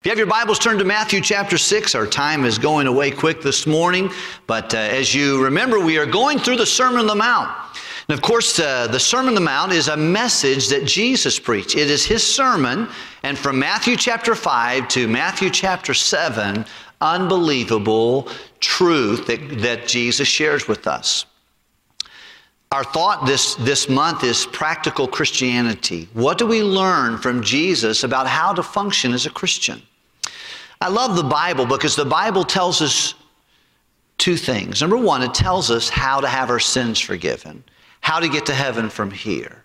If you have your Bibles, turn to Matthew chapter 6. Our time is going away quick this morning, but uh, as you remember, we are going through the Sermon on the Mount. And of course, uh, the Sermon on the Mount is a message that Jesus preached. It is his sermon, and from Matthew chapter 5 to Matthew chapter 7, unbelievable truth that, that Jesus shares with us. Our thought this, this month is practical Christianity. What do we learn from Jesus about how to function as a Christian? I love the Bible because the Bible tells us two things. Number one, it tells us how to have our sins forgiven, how to get to heaven from here.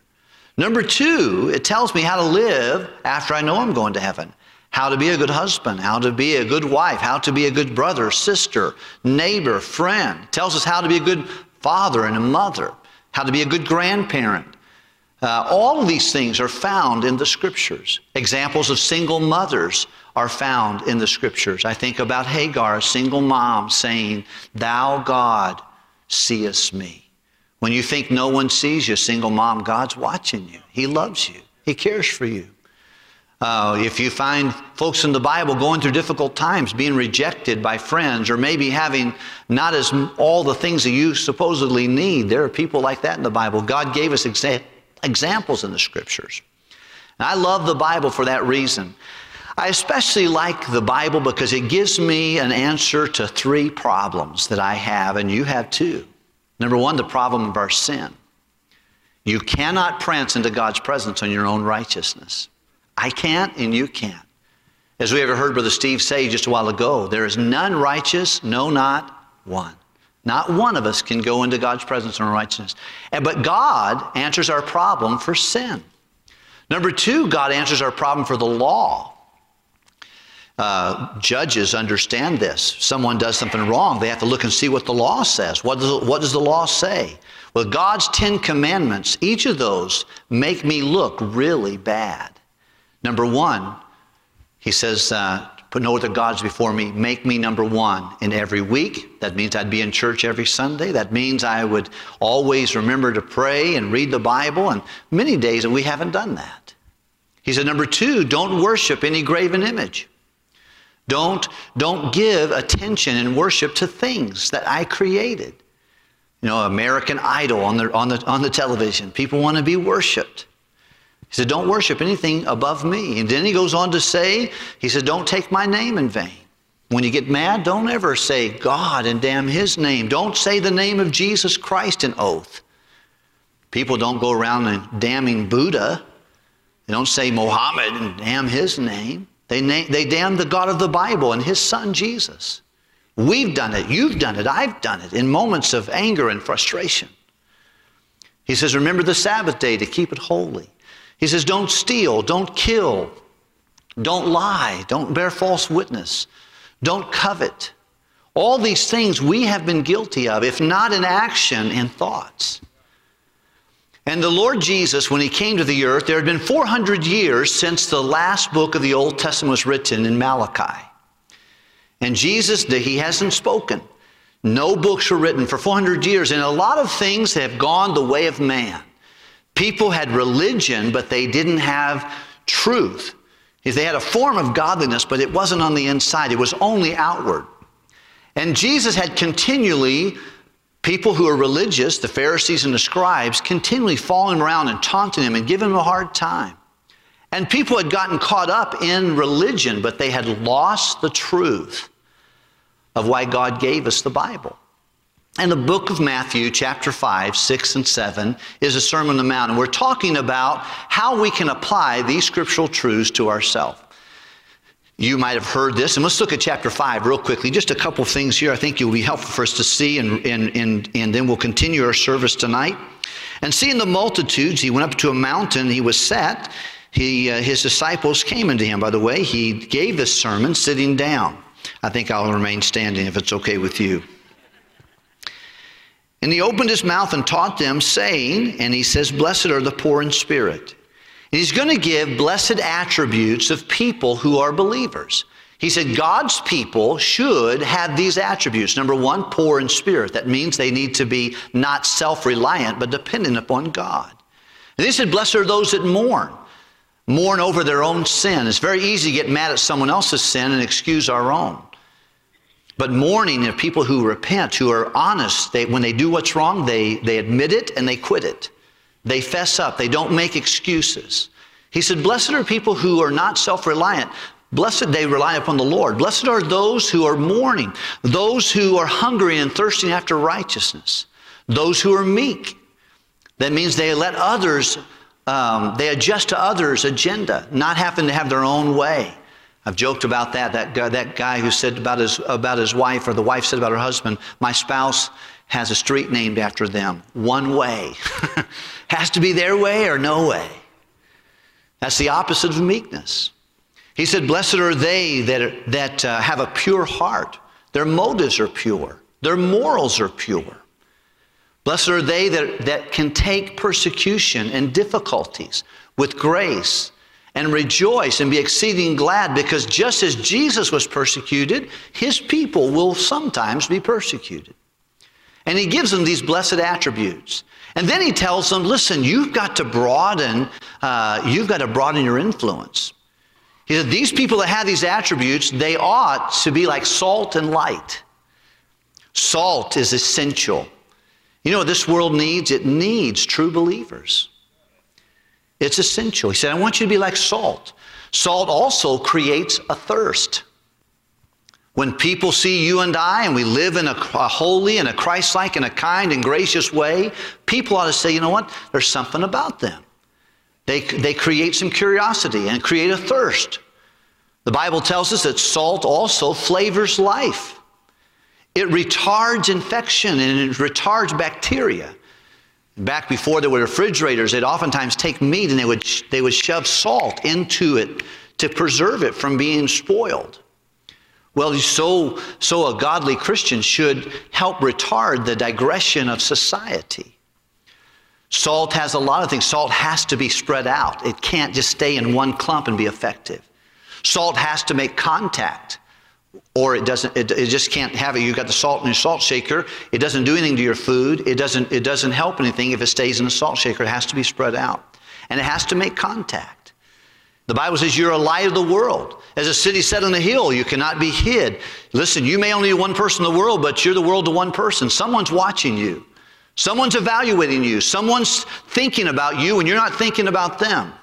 Number two, it tells me how to live after I know I'm going to heaven. How to be a good husband, how to be a good wife, how to be a good brother, sister, neighbor, friend. It tells us how to be a good father and a mother, how to be a good grandparent, uh, all of these things are found in the scriptures. Examples of single mothers are found in the scriptures. I think about Hagar, a single mom, saying, Thou, God, seest me. When you think no one sees you, single mom, God's watching you. He loves you, He cares for you. Uh, if you find folks in the Bible going through difficult times, being rejected by friends, or maybe having not as all the things that you supposedly need, there are people like that in the Bible. God gave us exa- examples in the scriptures. And I love the Bible for that reason. I especially like the Bible because it gives me an answer to three problems that I have, and you have too. Number one, the problem of our sin. You cannot prance into God's presence on your own righteousness. I can't, and you can't. As we ever heard Brother Steve say just a while ago, there is none righteous, no, not one. Not one of us can go into God's presence in righteousness. But God answers our problem for sin. Number two, God answers our problem for the law. Uh, judges understand this. Someone does something wrong, they have to look and see what the law says. What does, what does the law say? Well, God's Ten Commandments, each of those make me look really bad. Number one, he says, uh, put no other gods before me. Make me number one in every week. That means I'd be in church every Sunday. That means I would always remember to pray and read the Bible. And many days we haven't done that. He said, number two, don't worship any graven image. Don't, don't give attention and worship to things that I created. You know, American Idol on the, on the, on the television. People want to be worshiped. He said, Don't worship anything above me. And then he goes on to say, He said, Don't take my name in vain. When you get mad, don't ever say God and damn his name. Don't say the name of Jesus Christ in oath. People don't go around and damning Buddha. They don't say Mohammed and damn his name. They, name, they damn the God of the Bible and his son Jesus. We've done it. You've done it. I've done it in moments of anger and frustration. He says, Remember the Sabbath day to keep it holy. He says, don't steal, don't kill, don't lie, don't bear false witness, don't covet. All these things we have been guilty of, if not in action, in thoughts. And the Lord Jesus, when he came to the earth, there had been 400 years since the last book of the Old Testament was written in Malachi. And Jesus, he hasn't spoken. No books were written for 400 years, and a lot of things have gone the way of man. People had religion, but they didn't have truth. They had a form of godliness, but it wasn't on the inside, it was only outward. And Jesus had continually, people who are religious, the Pharisees and the scribes, continually falling around and taunting him and giving him a hard time. And people had gotten caught up in religion, but they had lost the truth of why God gave us the Bible. And the book of Matthew, chapter 5, 6, and 7, is a Sermon on the Mount. And we're talking about how we can apply these scriptural truths to ourselves. You might have heard this, and let's look at chapter 5 real quickly. Just a couple things here I think it will be helpful for us to see, and, and, and, and then we'll continue our service tonight. And seeing the multitudes, he went up to a mountain, he was set. He, uh, his disciples came unto him. By the way, he gave this sermon sitting down. I think I'll remain standing if it's okay with you. And he opened his mouth and taught them, saying, and he says, Blessed are the poor in spirit. And he's going to give blessed attributes of people who are believers. He said God's people should have these attributes. Number one, poor in spirit. That means they need to be not self reliant, but dependent upon God. And he said, Blessed are those that mourn. mourn over their own sin. It's very easy to get mad at someone else's sin and excuse our own. But mourning are people who repent, who are honest. They, when they do what's wrong, they, they admit it and they quit it. They fess up. They don't make excuses. He said, Blessed are people who are not self reliant. Blessed they rely upon the Lord. Blessed are those who are mourning, those who are hungry and thirsting after righteousness, those who are meek. That means they let others, um, they adjust to others' agenda, not having to have their own way. I've joked about that. That guy, that guy who said about his, about his wife, or the wife said about her husband, My spouse has a street named after them. One way. Has to be their way or no way. That's the opposite of meekness. He said, Blessed are they that, that uh, have a pure heart. Their motives are pure, their morals are pure. Blessed are they that, that can take persecution and difficulties with grace and rejoice and be exceeding glad because just as Jesus was persecuted, his people will sometimes be persecuted. And he gives them these blessed attributes. And then he tells them, listen, you've got to broaden, uh, you've got to broaden your influence. He said, these people that have these attributes, they ought to be like salt and light. Salt is essential. You know what this world needs? It needs true believers. It's essential. He said, I want you to be like salt. Salt also creates a thirst. When people see you and I and we live in a, a holy and a Christ like and a kind and gracious way, people ought to say, you know what? There's something about them. They, they create some curiosity and create a thirst. The Bible tells us that salt also flavors life. It retards infection and it retards bacteria. Back before there were refrigerators, they'd oftentimes take meat and they would, they would shove salt into it to preserve it from being spoiled. Well, so, so a godly Christian should help retard the digression of society. Salt has a lot of things. Salt has to be spread out. It can't just stay in one clump and be effective. Salt has to make contact or it doesn't it, it, just can't have it you've got the salt in your salt shaker it doesn't do anything to your food it doesn't it doesn't help anything if it stays in the salt shaker it has to be spread out and it has to make contact the Bible says you're a light of the world. As a city set on a hill, you cannot be hid. Listen, you may only be one person in the world, but you're the world to one person. Someone's watching you. Someone's evaluating you. Someone's thinking about you and you're not thinking about them.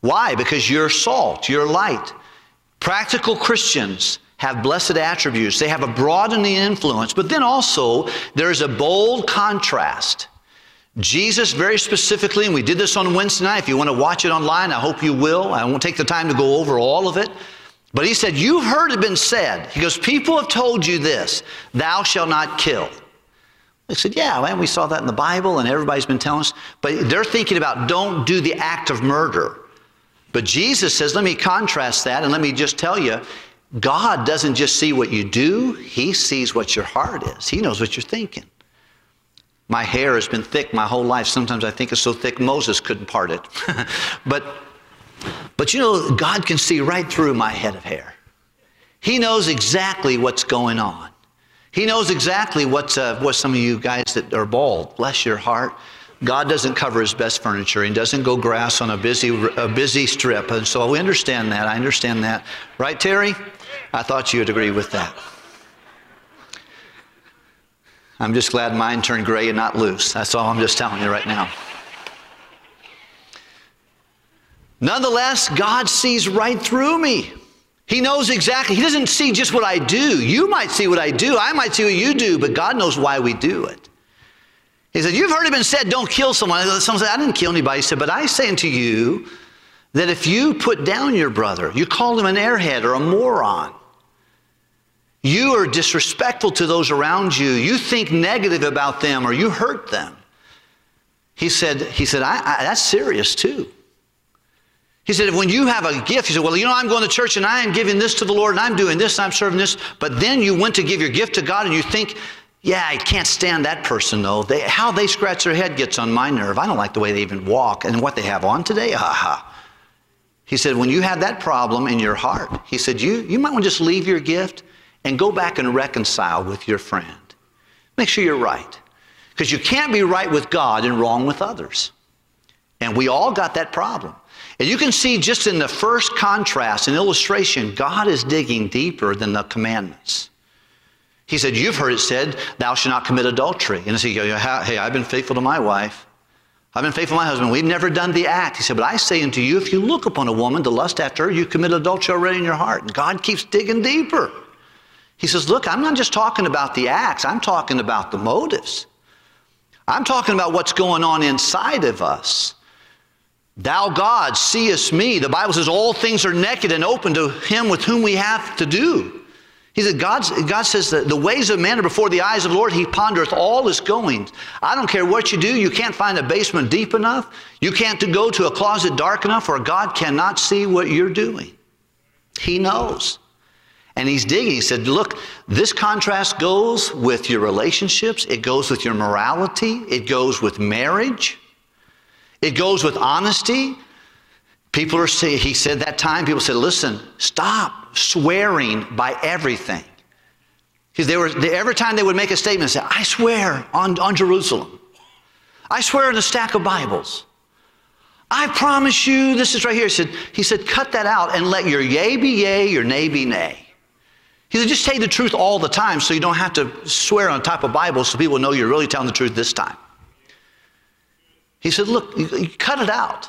Why? Because you're salt, you're light. Practical Christians have blessed attributes. They have a broadening influence, but then also there's a bold contrast Jesus, very specifically, and we did this on Wednesday night. If you want to watch it online, I hope you will. I won't take the time to go over all of it. But he said, You've heard it been said. He goes, People have told you this, thou shalt not kill. They said, Yeah, man, we saw that in the Bible, and everybody's been telling us. But they're thinking about don't do the act of murder. But Jesus says, Let me contrast that, and let me just tell you, God doesn't just see what you do, He sees what your heart is. He knows what you're thinking. My hair has been thick my whole life. Sometimes I think it's so thick Moses couldn't part it. but, but you know, God can see right through my head of hair. He knows exactly what's going on. He knows exactly what's, uh, what some of you guys that are bald, bless your heart. God doesn't cover his best furniture. He doesn't go grass on a busy, a busy strip. And so we understand that. I understand that. Right, Terry? I thought you'd agree with that. I'm just glad mine turned gray and not loose. That's all I'm just telling you right now. Nonetheless, God sees right through me. He knows exactly. He doesn't see just what I do. You might see what I do. I might see what you do, but God knows why we do it. He said, You've heard it been said, don't kill someone. Someone said, I didn't kill anybody. He said, But I say unto you that if you put down your brother, you call him an airhead or a moron, you are disrespectful to those around you. You think negative about them or you hurt them. He said, he said I, I, that's serious too. He said, when you have a gift, he said, well, you know, I'm going to church and I am giving this to the Lord and I'm doing this and I'm serving this. But then you went to give your gift to God and you think, yeah, I can't stand that person though. They, how they scratch their head gets on my nerve. I don't like the way they even walk and what they have on today. Aha. He said, when you have that problem in your heart, he said, you, you might want to just leave your gift and go back and reconcile with your friend. Make sure you're right. Because you can't be right with God and wrong with others. And we all got that problem. And you can see just in the first contrast and illustration, God is digging deeper than the commandments. He said, You've heard it said, Thou shalt not commit adultery. And you go, Hey, I've been faithful to my wife. I've been faithful to my husband. We've never done the act. He said, But I say unto you, if you look upon a woman to lust after her, you commit adultery already in your heart. And God keeps digging deeper. He says, Look, I'm not just talking about the acts, I'm talking about the motives. I'm talking about what's going on inside of us. Thou God seest me. The Bible says all things are naked and open to him with whom we have to do. He said, God's, God says that the ways of man are before the eyes of the Lord. He pondereth all his goings. I don't care what you do. You can't find a basement deep enough. You can't go to a closet dark enough where God cannot see what you're doing. He knows. And he's digging. He said, Look, this contrast goes with your relationships, it goes with your morality, it goes with marriage. It goes with honesty. People are saying, he said that time, people said, listen, stop swearing by everything. Because they were, they, every time they would make a statement, say, I swear on, on Jerusalem. I swear on a stack of Bibles. I promise you, this is right here. He said, he said, cut that out and let your yea be yea, your nay be nay. He said, just say the truth all the time so you don't have to swear on top of Bibles so people know you're really telling the truth this time. He said, Look, you cut it out.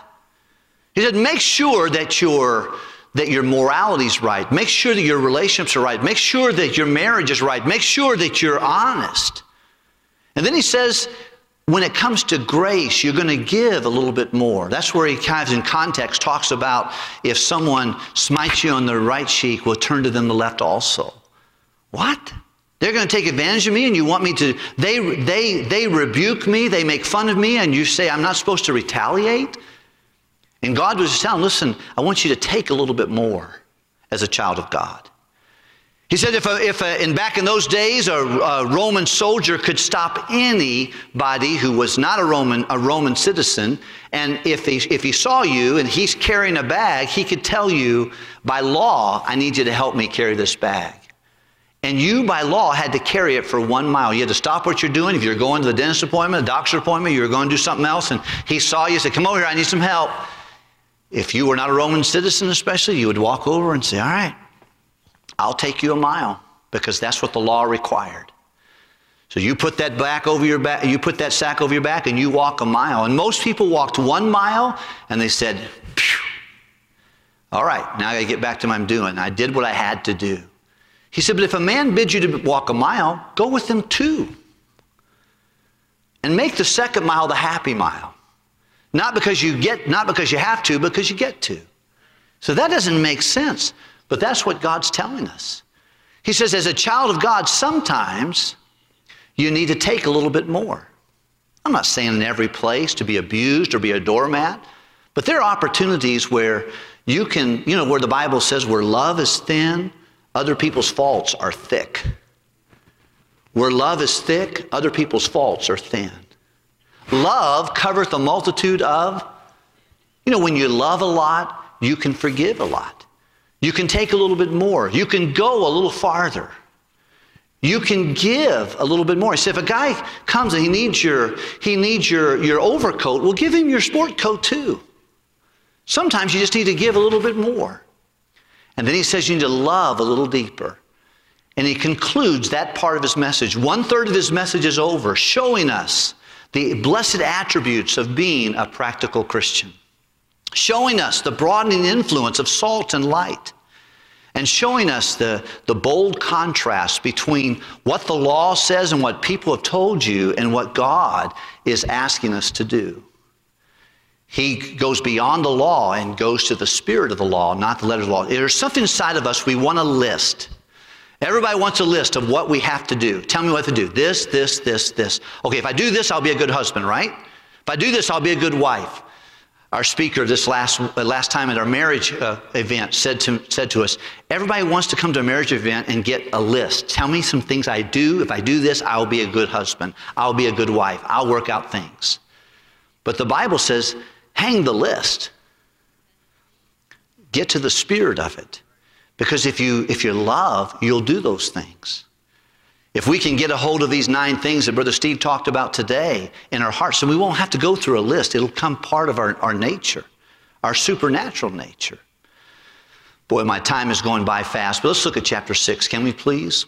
He said, Make sure that your that your morality is right. Make sure that your relationships are right. Make sure that your marriage is right. Make sure that you're honest. And then he says, when it comes to grace, you're going to give a little bit more. That's where he kind of in context talks about if someone smites you on the right cheek, we'll turn to them the left also. What? They're going to take advantage of me and you want me to, they, they, they rebuke me, they make fun of me, and you say I'm not supposed to retaliate? And God was just telling, listen, I want you to take a little bit more as a child of God. He said if, a, if a, in back in those days a, a, Roman soldier could stop anybody who was not a Roman, a Roman citizen, and if he, if he saw you and he's carrying a bag, he could tell you, by law, I need you to help me carry this bag. And you, by law, had to carry it for one mile. You had to stop what you're doing. If you're going to the dentist appointment, a doctor's appointment, you were going to do something else, and he saw you, said, Come over here, I need some help. If you were not a Roman citizen, especially, you would walk over and say, All right, I'll take you a mile, because that's what the law required. So you put that back over your back, you put that sack over your back, and you walk a mile. And most people walked one mile, and they said. All right, now I got to get back to what I'm doing. I did what I had to do. He said, But if a man bids you to walk a mile, go with him two. And make the second mile the happy mile. Not because you get, not because you have to, because you get to. So that doesn't make sense. But that's what God's telling us. He says, as a child of God, sometimes you need to take a little bit more. I'm not saying in every place to be abused or be a doormat, but there are opportunities where you can, you know, where the Bible says where love is thin, other people's faults are thick. Where love is thick, other people's faults are thin. Love covereth a multitude of, you know, when you love a lot, you can forgive a lot. You can take a little bit more. You can go a little farther. You can give a little bit more. So if a guy comes and he needs your he needs your, your overcoat, well give him your sport coat too. Sometimes you just need to give a little bit more. And then he says you need to love a little deeper. And he concludes that part of his message. One third of his message is over, showing us the blessed attributes of being a practical Christian, showing us the broadening influence of salt and light, and showing us the, the bold contrast between what the law says and what people have told you and what God is asking us to do. He goes beyond the law and goes to the spirit of the law, not the letter of the law. There's something inside of us we want a list. Everybody wants a list of what we have to do. Tell me what to do. This, this, this, this. Okay, if I do this, I'll be a good husband, right? If I do this, I'll be a good wife. Our speaker this last, uh, last time at our marriage uh, event said to, said to us, everybody wants to come to a marriage event and get a list. Tell me some things I do. If I do this, I'll be a good husband. I'll be a good wife. I'll work out things. But the Bible says hang the list. Get to the spirit of it. Because if you, if you love, you'll do those things. If we can get a hold of these nine things that Brother Steve talked about today in our hearts, then we won't have to go through a list. It'll come part of our, our nature, our supernatural nature. Boy, my time is going by fast, but let's look at chapter 6, can we please?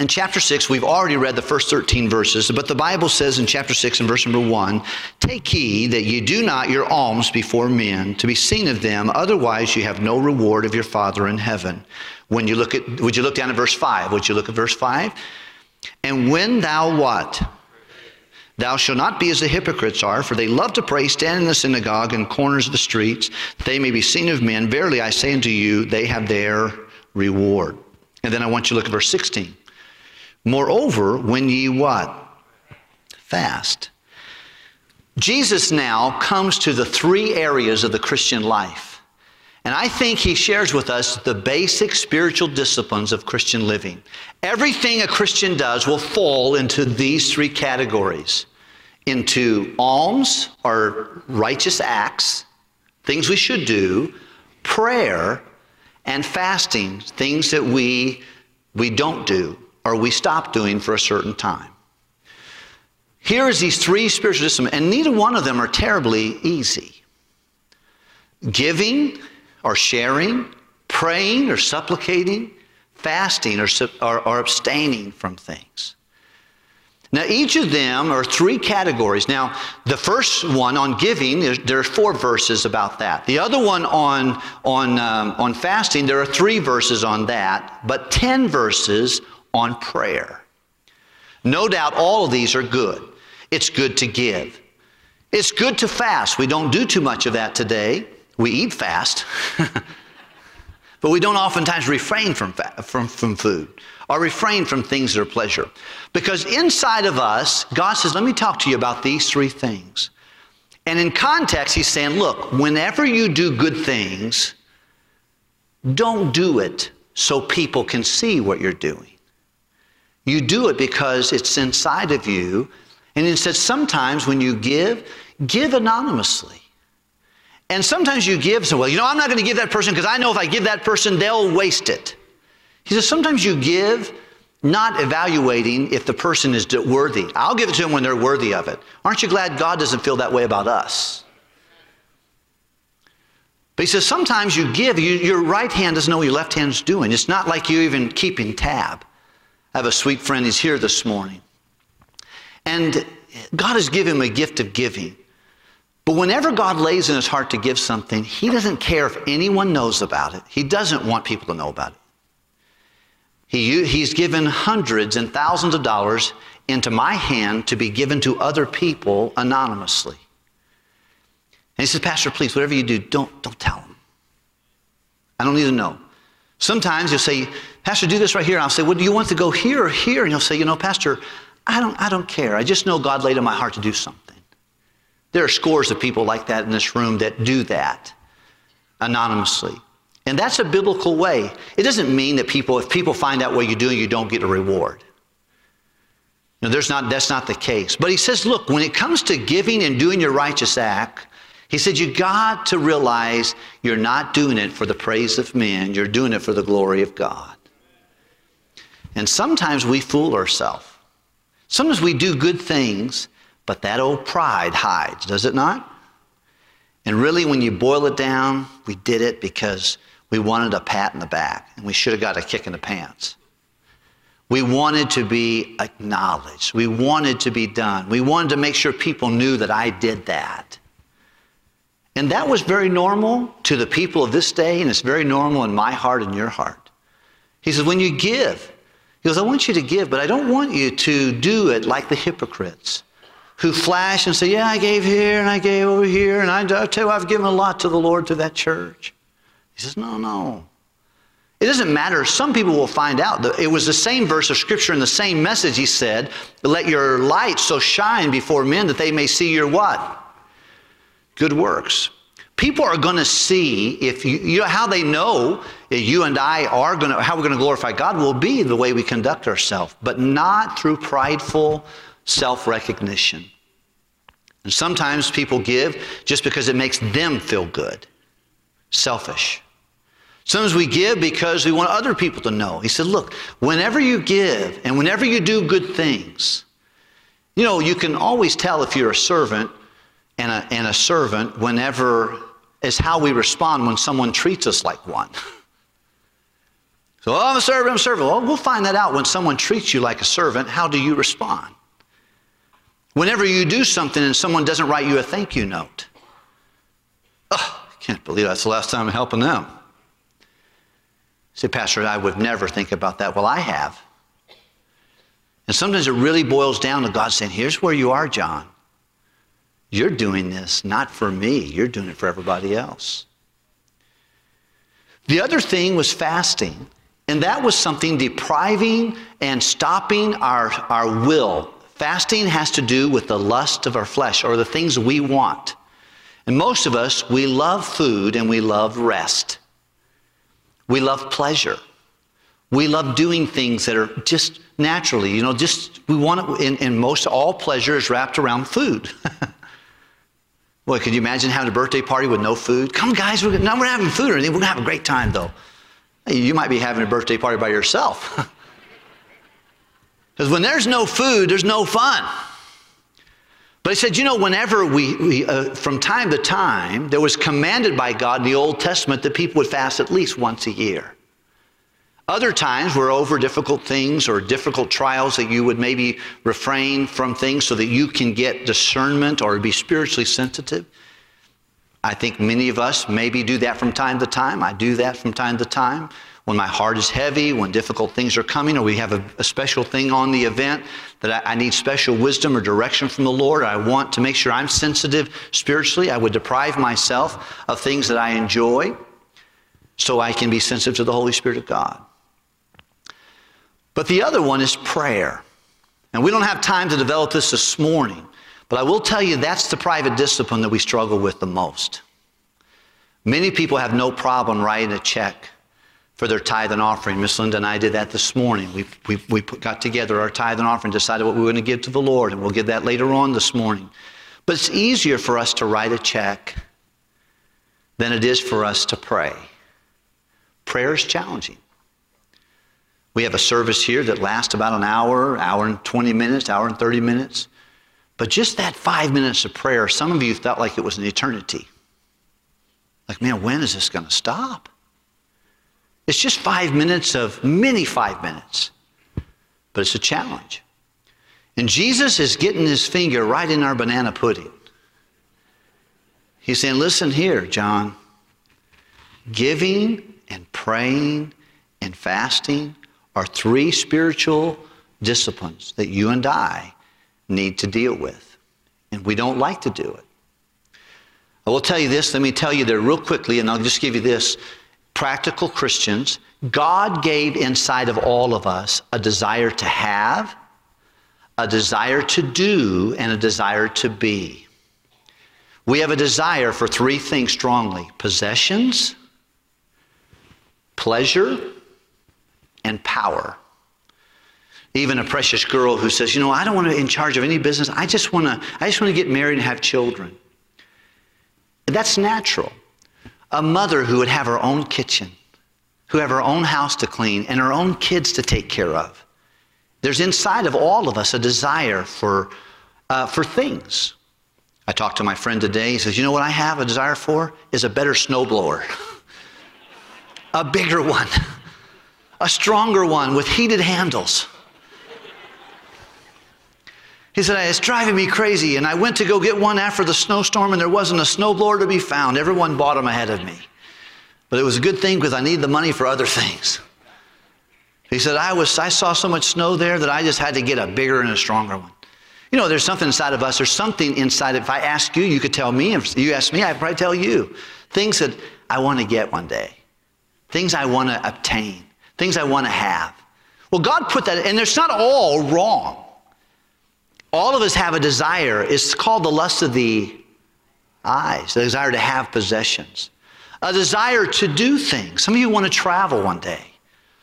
In chapter 6, we've already read the first 13 verses, but the Bible says in chapter 6 and verse number 1 Take heed that ye do not your alms before men to be seen of them, otherwise you have no reward of your Father in heaven. When you look at, would you look down at verse 5? Would you look at verse 5? And when thou what? Thou shalt not be as the hypocrites are, for they love to pray, stand in the synagogue and corners of the streets, that they may be seen of men. Verily I say unto you, they have their reward. And then I want you to look at verse 16. Moreover, when ye what? Fast. Jesus now comes to the three areas of the Christian life. And I think he shares with us the basic spiritual disciplines of Christian living. Everything a Christian does will fall into these three categories into alms or righteous acts, things we should do, prayer, and fasting, things that we, we don't do or we stop doing for a certain time. Here is these three spiritual disciplines, and neither one of them are terribly easy. Giving or sharing, praying or supplicating, fasting or, or, or abstaining from things. Now, each of them are three categories. Now, the first one on giving, there are four verses about that. The other one on, on, um, on fasting, there are three verses on that, but 10 verses on prayer. No doubt all of these are good. It's good to give. It's good to fast. We don't do too much of that today. We eat fast, but we don't oftentimes refrain from, from, from food or refrain from things that are pleasure. Because inside of us, God says, Let me talk to you about these three things. And in context, He's saying, Look, whenever you do good things, don't do it so people can see what you're doing. You do it because it's inside of you. And he said, sometimes when you give, give anonymously. And sometimes you give, so well, you know, I'm not going to give that person because I know if I give that person, they'll waste it. He says, sometimes you give not evaluating if the person is worthy. I'll give it to them when they're worthy of it. Aren't you glad God doesn't feel that way about us? But he says, sometimes you give, you, your right hand doesn't know what your left hand's doing. It's not like you're even keeping tab. I have a sweet friend, he's here this morning. And God has given him a gift of giving. But whenever God lays in his heart to give something, he doesn't care if anyone knows about it. He doesn't want people to know about it. He, he's given hundreds and thousands of dollars into my hand to be given to other people anonymously. And he says, Pastor, please, whatever you do, don't, don't tell them. I don't need to know. Sometimes you'll say, Pastor, do this right here. And I'll say, Well, do you want to go here or here? And you'll say, You know, Pastor, I don't, I don't care. I just know God laid on my heart to do something. There are scores of people like that in this room that do that anonymously. And that's a biblical way. It doesn't mean that people, if people find out what you're doing, you don't get a reward. No, there's not, that's not the case. But he says, look, when it comes to giving and doing your righteous act, he said, You got to realize you're not doing it for the praise of men, you're doing it for the glory of God. And sometimes we fool ourselves. Sometimes we do good things, but that old pride hides, does it not? And really, when you boil it down, we did it because we wanted a pat in the back, and we should have got a kick in the pants. We wanted to be acknowledged. We wanted to be done. We wanted to make sure people knew that I did that. And that was very normal to the people of this day, and it's very normal in my heart and your heart. He says, when you give, he goes, I want you to give, but I don't want you to do it like the hypocrites who flash and say, Yeah, I gave here and I gave over here, and I, I tell you, I've given a lot to the Lord through that church. He says, No, no. It doesn't matter. Some people will find out. It was the same verse of Scripture and the same message he said, Let your light so shine before men that they may see your what? good works. People are going to see if you, you know how they know you and I are going to, how we're going to glorify God will be the way we conduct ourselves, but not through prideful self recognition. And sometimes people give just because it makes them feel good, selfish. Sometimes we give because we want other people to know. He said, Look, whenever you give and whenever you do good things, you know, you can always tell if you're a servant and a, and a servant whenever is how we respond when someone treats us like one. So, oh, I'm a servant, I'm a servant. Well, we'll find that out when someone treats you like a servant. How do you respond? Whenever you do something and someone doesn't write you a thank you note, oh, I can't believe that's the last time I'm helping them. Say, Pastor, I would never think about that. Well, I have. And sometimes it really boils down to God saying, Here's where you are, John. You're doing this not for me, you're doing it for everybody else. The other thing was fasting. And that was something depriving and stopping our, our will. Fasting has to do with the lust of our flesh or the things we want. And most of us, we love food and we love rest. We love pleasure. We love doing things that are just naturally, you know, just we want it, and, and most all pleasure is wrapped around food. Boy, could you imagine having a birthday party with no food? Come, guys, we're, no, we're having food or anything. We're to have a great time, though. You might be having a birthday party by yourself. Because when there's no food, there's no fun. But he said, you know, whenever we, we uh, from time to time, there was commanded by God in the Old Testament that people would fast at least once a year. Other times were over difficult things or difficult trials that you would maybe refrain from things so that you can get discernment or be spiritually sensitive. I think many of us maybe do that from time to time. I do that from time to time. When my heart is heavy, when difficult things are coming, or we have a, a special thing on the event that I, I, need special wisdom or direction from the Lord, I want to make sure I'm sensitive spiritually. I would deprive myself of things that I enjoy so I can be sensitive to the Holy Spirit of God. But the other one is prayer. And we don't have time to develop this this morning. But I will tell you that's the private discipline that we struggle with the most. Many people have no problem writing a check for their tithe and offering. Miss Linda and I did that this morning. We, we, we put, got together our tithe and offering, decided what we were going to give to the Lord, and we'll give that later on this morning. But it's easier for us to write a check than it is for us to pray. Prayer is challenging. We have a service here that lasts about an hour, hour and 20 minutes, hour and 30 minutes. But just that five minutes of prayer, some of you felt like it was an eternity. Like, man, when is this going to stop? It's just five minutes of many five minutes, but it's a challenge. And Jesus is getting his finger right in our banana pudding. He's saying, Listen here, John. Giving and praying and fasting are three spiritual disciplines that you and I need to deal with. And we don't like to do it. I will tell you this, let me tell you there real quickly, and I'll just give you this. Practical Christians, God gave inside of all of us a desire to have, a desire to do, and a desire to be. We have a desire for three things strongly possessions, pleasure, and power. Even a precious girl who says, you know, I don't want to be in charge of any business. I just want to, I just want to get married and have children. That's natural. A mother who would have her own kitchen, who have her own house to clean and her own kids to take care of. There's inside of all of us a desire for, uh, for things. I talked to my friend today. He says, You know what I have a desire for? Is a better snowblower, a bigger one, a stronger one with heated handles. He said, It's driving me crazy. And I went to go get one after the snowstorm, and there wasn't a snowblower to be found. Everyone bought them ahead of me. But it was a good thing because I need the money for other things. He said, I, was, I saw so much snow there that I just had to get a bigger and a stronger one. You know, there's something inside of us. There's something inside. If I ask you, you could tell me. If you ask me, I'd probably tell you. Things that I want to get one day. Things I want to obtain. Things I want to have. Well, God put that, and it's not all wrong. All of us have a desire. It's called the lust of the eyes, the desire to have possessions, a desire to do things. Some of you want to travel one day.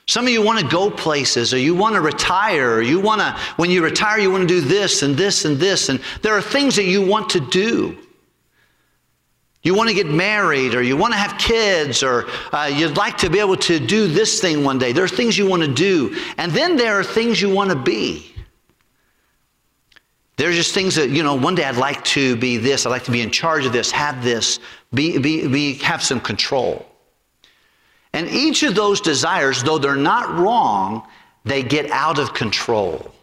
Some of you want to go places, or you want to retire, or you want to, when you retire, you want to do this and this and this. And there are things that you want to do. You want to get married, or you want to have kids, or uh, you'd like to be able to do this thing one day. There are things you want to do. And then there are things you want to be. There's just things that, you know, one day I'd like to be this, I'd like to be in charge of this, have this, be, be, be, have some control. And each of those desires, though they're not wrong, they get out of control.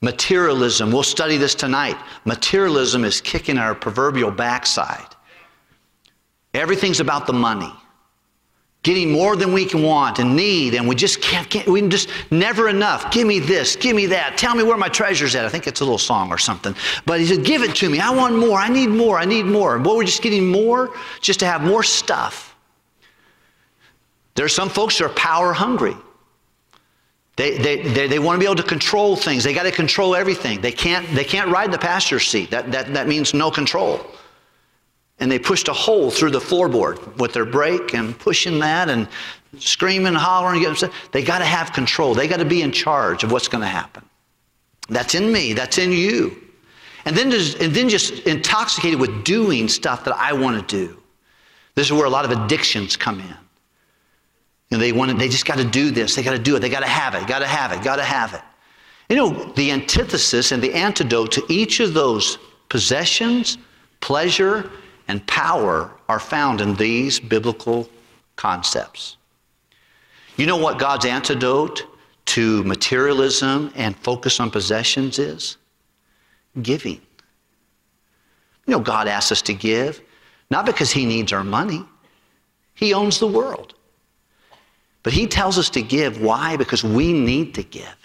Materialism, we'll study this tonight. Materialism is kicking our proverbial backside. Everything's about the money. Getting more than we can want and need, and we just can't, can't we just never enough. Give me this, give me that. Tell me where my treasure's at. I think it's a little song or something. But he said, Give it to me. I want more. I need more. I need more. Well, we're just getting more just to have more stuff. There are some folks who are power hungry. They, they, they, they, want to be able to control things. They got to control everything. They can't, they can't ride the passenger seat. That, that, that means no control. And they pushed a hole through the floorboard with their brake and pushing that and screaming, hollering. They got to have control. They got to be in charge of what's going to happen. That's in me. That's in you. And then, and then just intoxicated with doing stuff that I want to do. This is where a lot of addictions come in. Know, they want they just got to do this. They got to do it. They got to have it. Got to have it. Got to have it. You know, the antithesis and the antidote to each of those possessions, pleasure, and power are found in these biblical concepts. You know what God's antidote to materialism and focus on possessions is? Giving. You know, God asks us to give, not because He needs our money, He owns the world. But he tells us to give. Why? Because we need to give.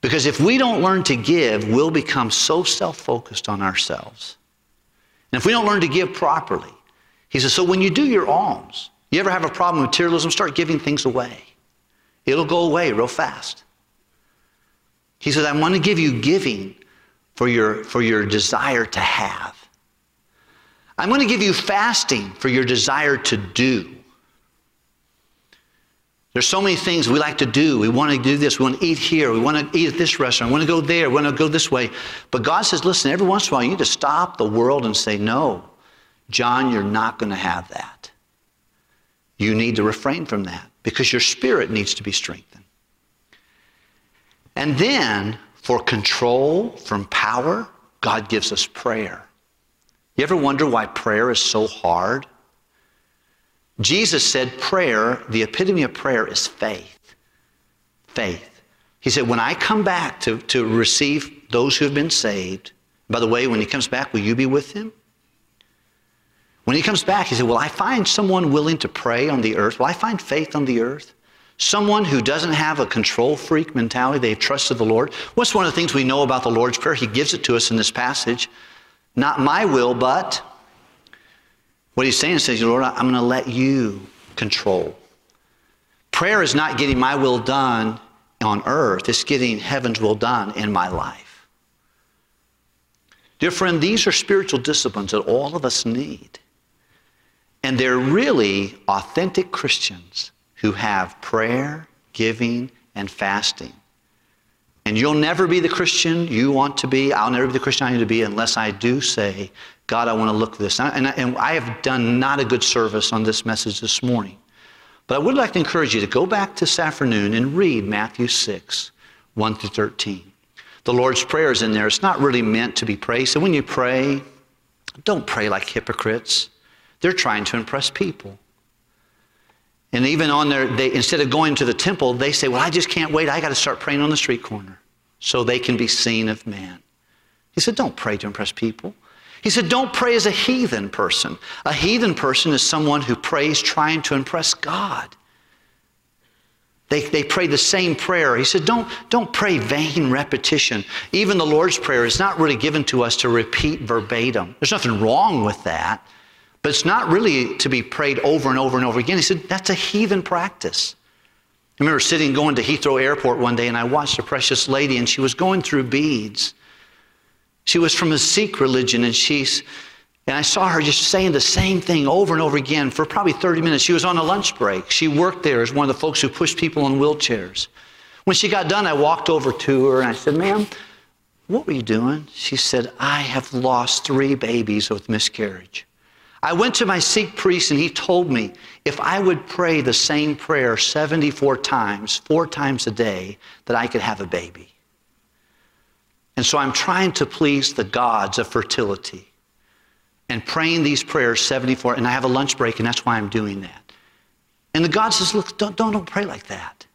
Because if we don't learn to give, we'll become so self focused on ourselves. And if we don't learn to give properly, he says, so when you do your alms, you ever have a problem with materialism, start giving things away. It'll go away real fast. He says, I want to give you giving for your, for your desire to have. I'm going to give you fasting for your desire to do. There's so many things we like to do. We want to do this. We want to eat here. We want to eat at this restaurant. We want to go there. We want to go this way. But God says, listen, every once in a while, you need to stop the world and say, no, John, you're not going to have that. You need to refrain from that because your spirit needs to be strengthened. And then, for control from power, God gives us prayer. You ever wonder why prayer is so hard? Jesus said prayer, the epitome of prayer is faith. Faith. He said, when I come back to, to receive those who have been saved, by the way, when he comes back, will you be with him? When he comes back, he said, Will I find someone willing to pray on the earth? Will I find faith on the earth? Someone who doesn't have a control freak mentality, they've trusted the Lord. What's one of the things we know about the Lord's Prayer? He gives it to us in this passage. Not my will, but what he's saying is, Lord, I'm going to let you control. Prayer is not getting my will done on earth, it's getting heaven's will done in my life. Dear friend, these are spiritual disciplines that all of us need. And they're really authentic Christians who have prayer, giving, and fasting. And you'll never be the Christian you want to be. I'll never be the Christian I need to be unless I do say, God, I want to look this. And I, and I have done not a good service on this message this morning. But I would like to encourage you to go back this afternoon and read Matthew 6, 1 through 13. The Lord's Prayer is in there. It's not really meant to be prayed. So when you pray, don't pray like hypocrites. They're trying to impress people. And even on their, they, instead of going to the temple, they say, Well, I just can't wait. I got to start praying on the street corner so they can be seen of man. He said, Don't pray to impress people. He said, Don't pray as a heathen person. A heathen person is someone who prays trying to impress God. They, they pray the same prayer. He said, don't, don't pray vain repetition. Even the Lord's Prayer is not really given to us to repeat verbatim. There's nothing wrong with that, but it's not really to be prayed over and over and over again. He said, that's a heathen practice. I remember sitting going to Heathrow Airport one day and I watched a precious lady and she was going through beads. She was from a Sikh religion, and she's, and I saw her just saying the same thing over and over again for probably 30 minutes. She was on a lunch break. She worked there as one of the folks who pushed people in wheelchairs. When she got done, I walked over to her and I said, Ma'am, what were you doing? She said, I have lost three babies with miscarriage. I went to my Sikh priest and he told me if I would pray the same prayer 74 times, four times a day, that I could have a baby. And so I'm trying to please the gods of fertility and praying these prayers 74, and I have a lunch break, and that's why I'm doing that. And the God says, Look, don't, don't, don't pray like that.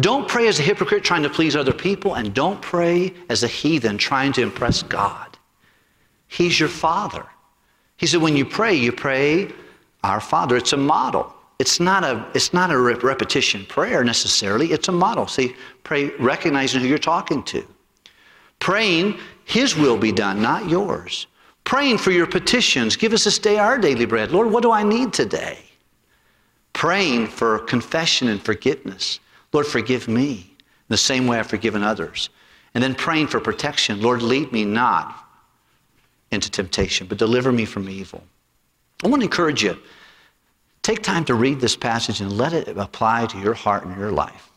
Don't pray as a hypocrite trying to please other people, and don't pray as a heathen trying to impress God. He's your Father. He said, when you pray, you pray, Our Father. It's a model. It's not a, it's not a repetition prayer necessarily. It's a model. See, pray recognizing who you're talking to. Praying, His will be done, not yours. Praying for your petitions. Give us this day our daily bread. Lord, what do I need today? Praying for confession and forgiveness. Lord, forgive me the same way I've forgiven others. And then praying for protection. Lord, lead me not into temptation, but deliver me from evil. I want to encourage you. Take time to read this passage and let it apply to your heart and your life.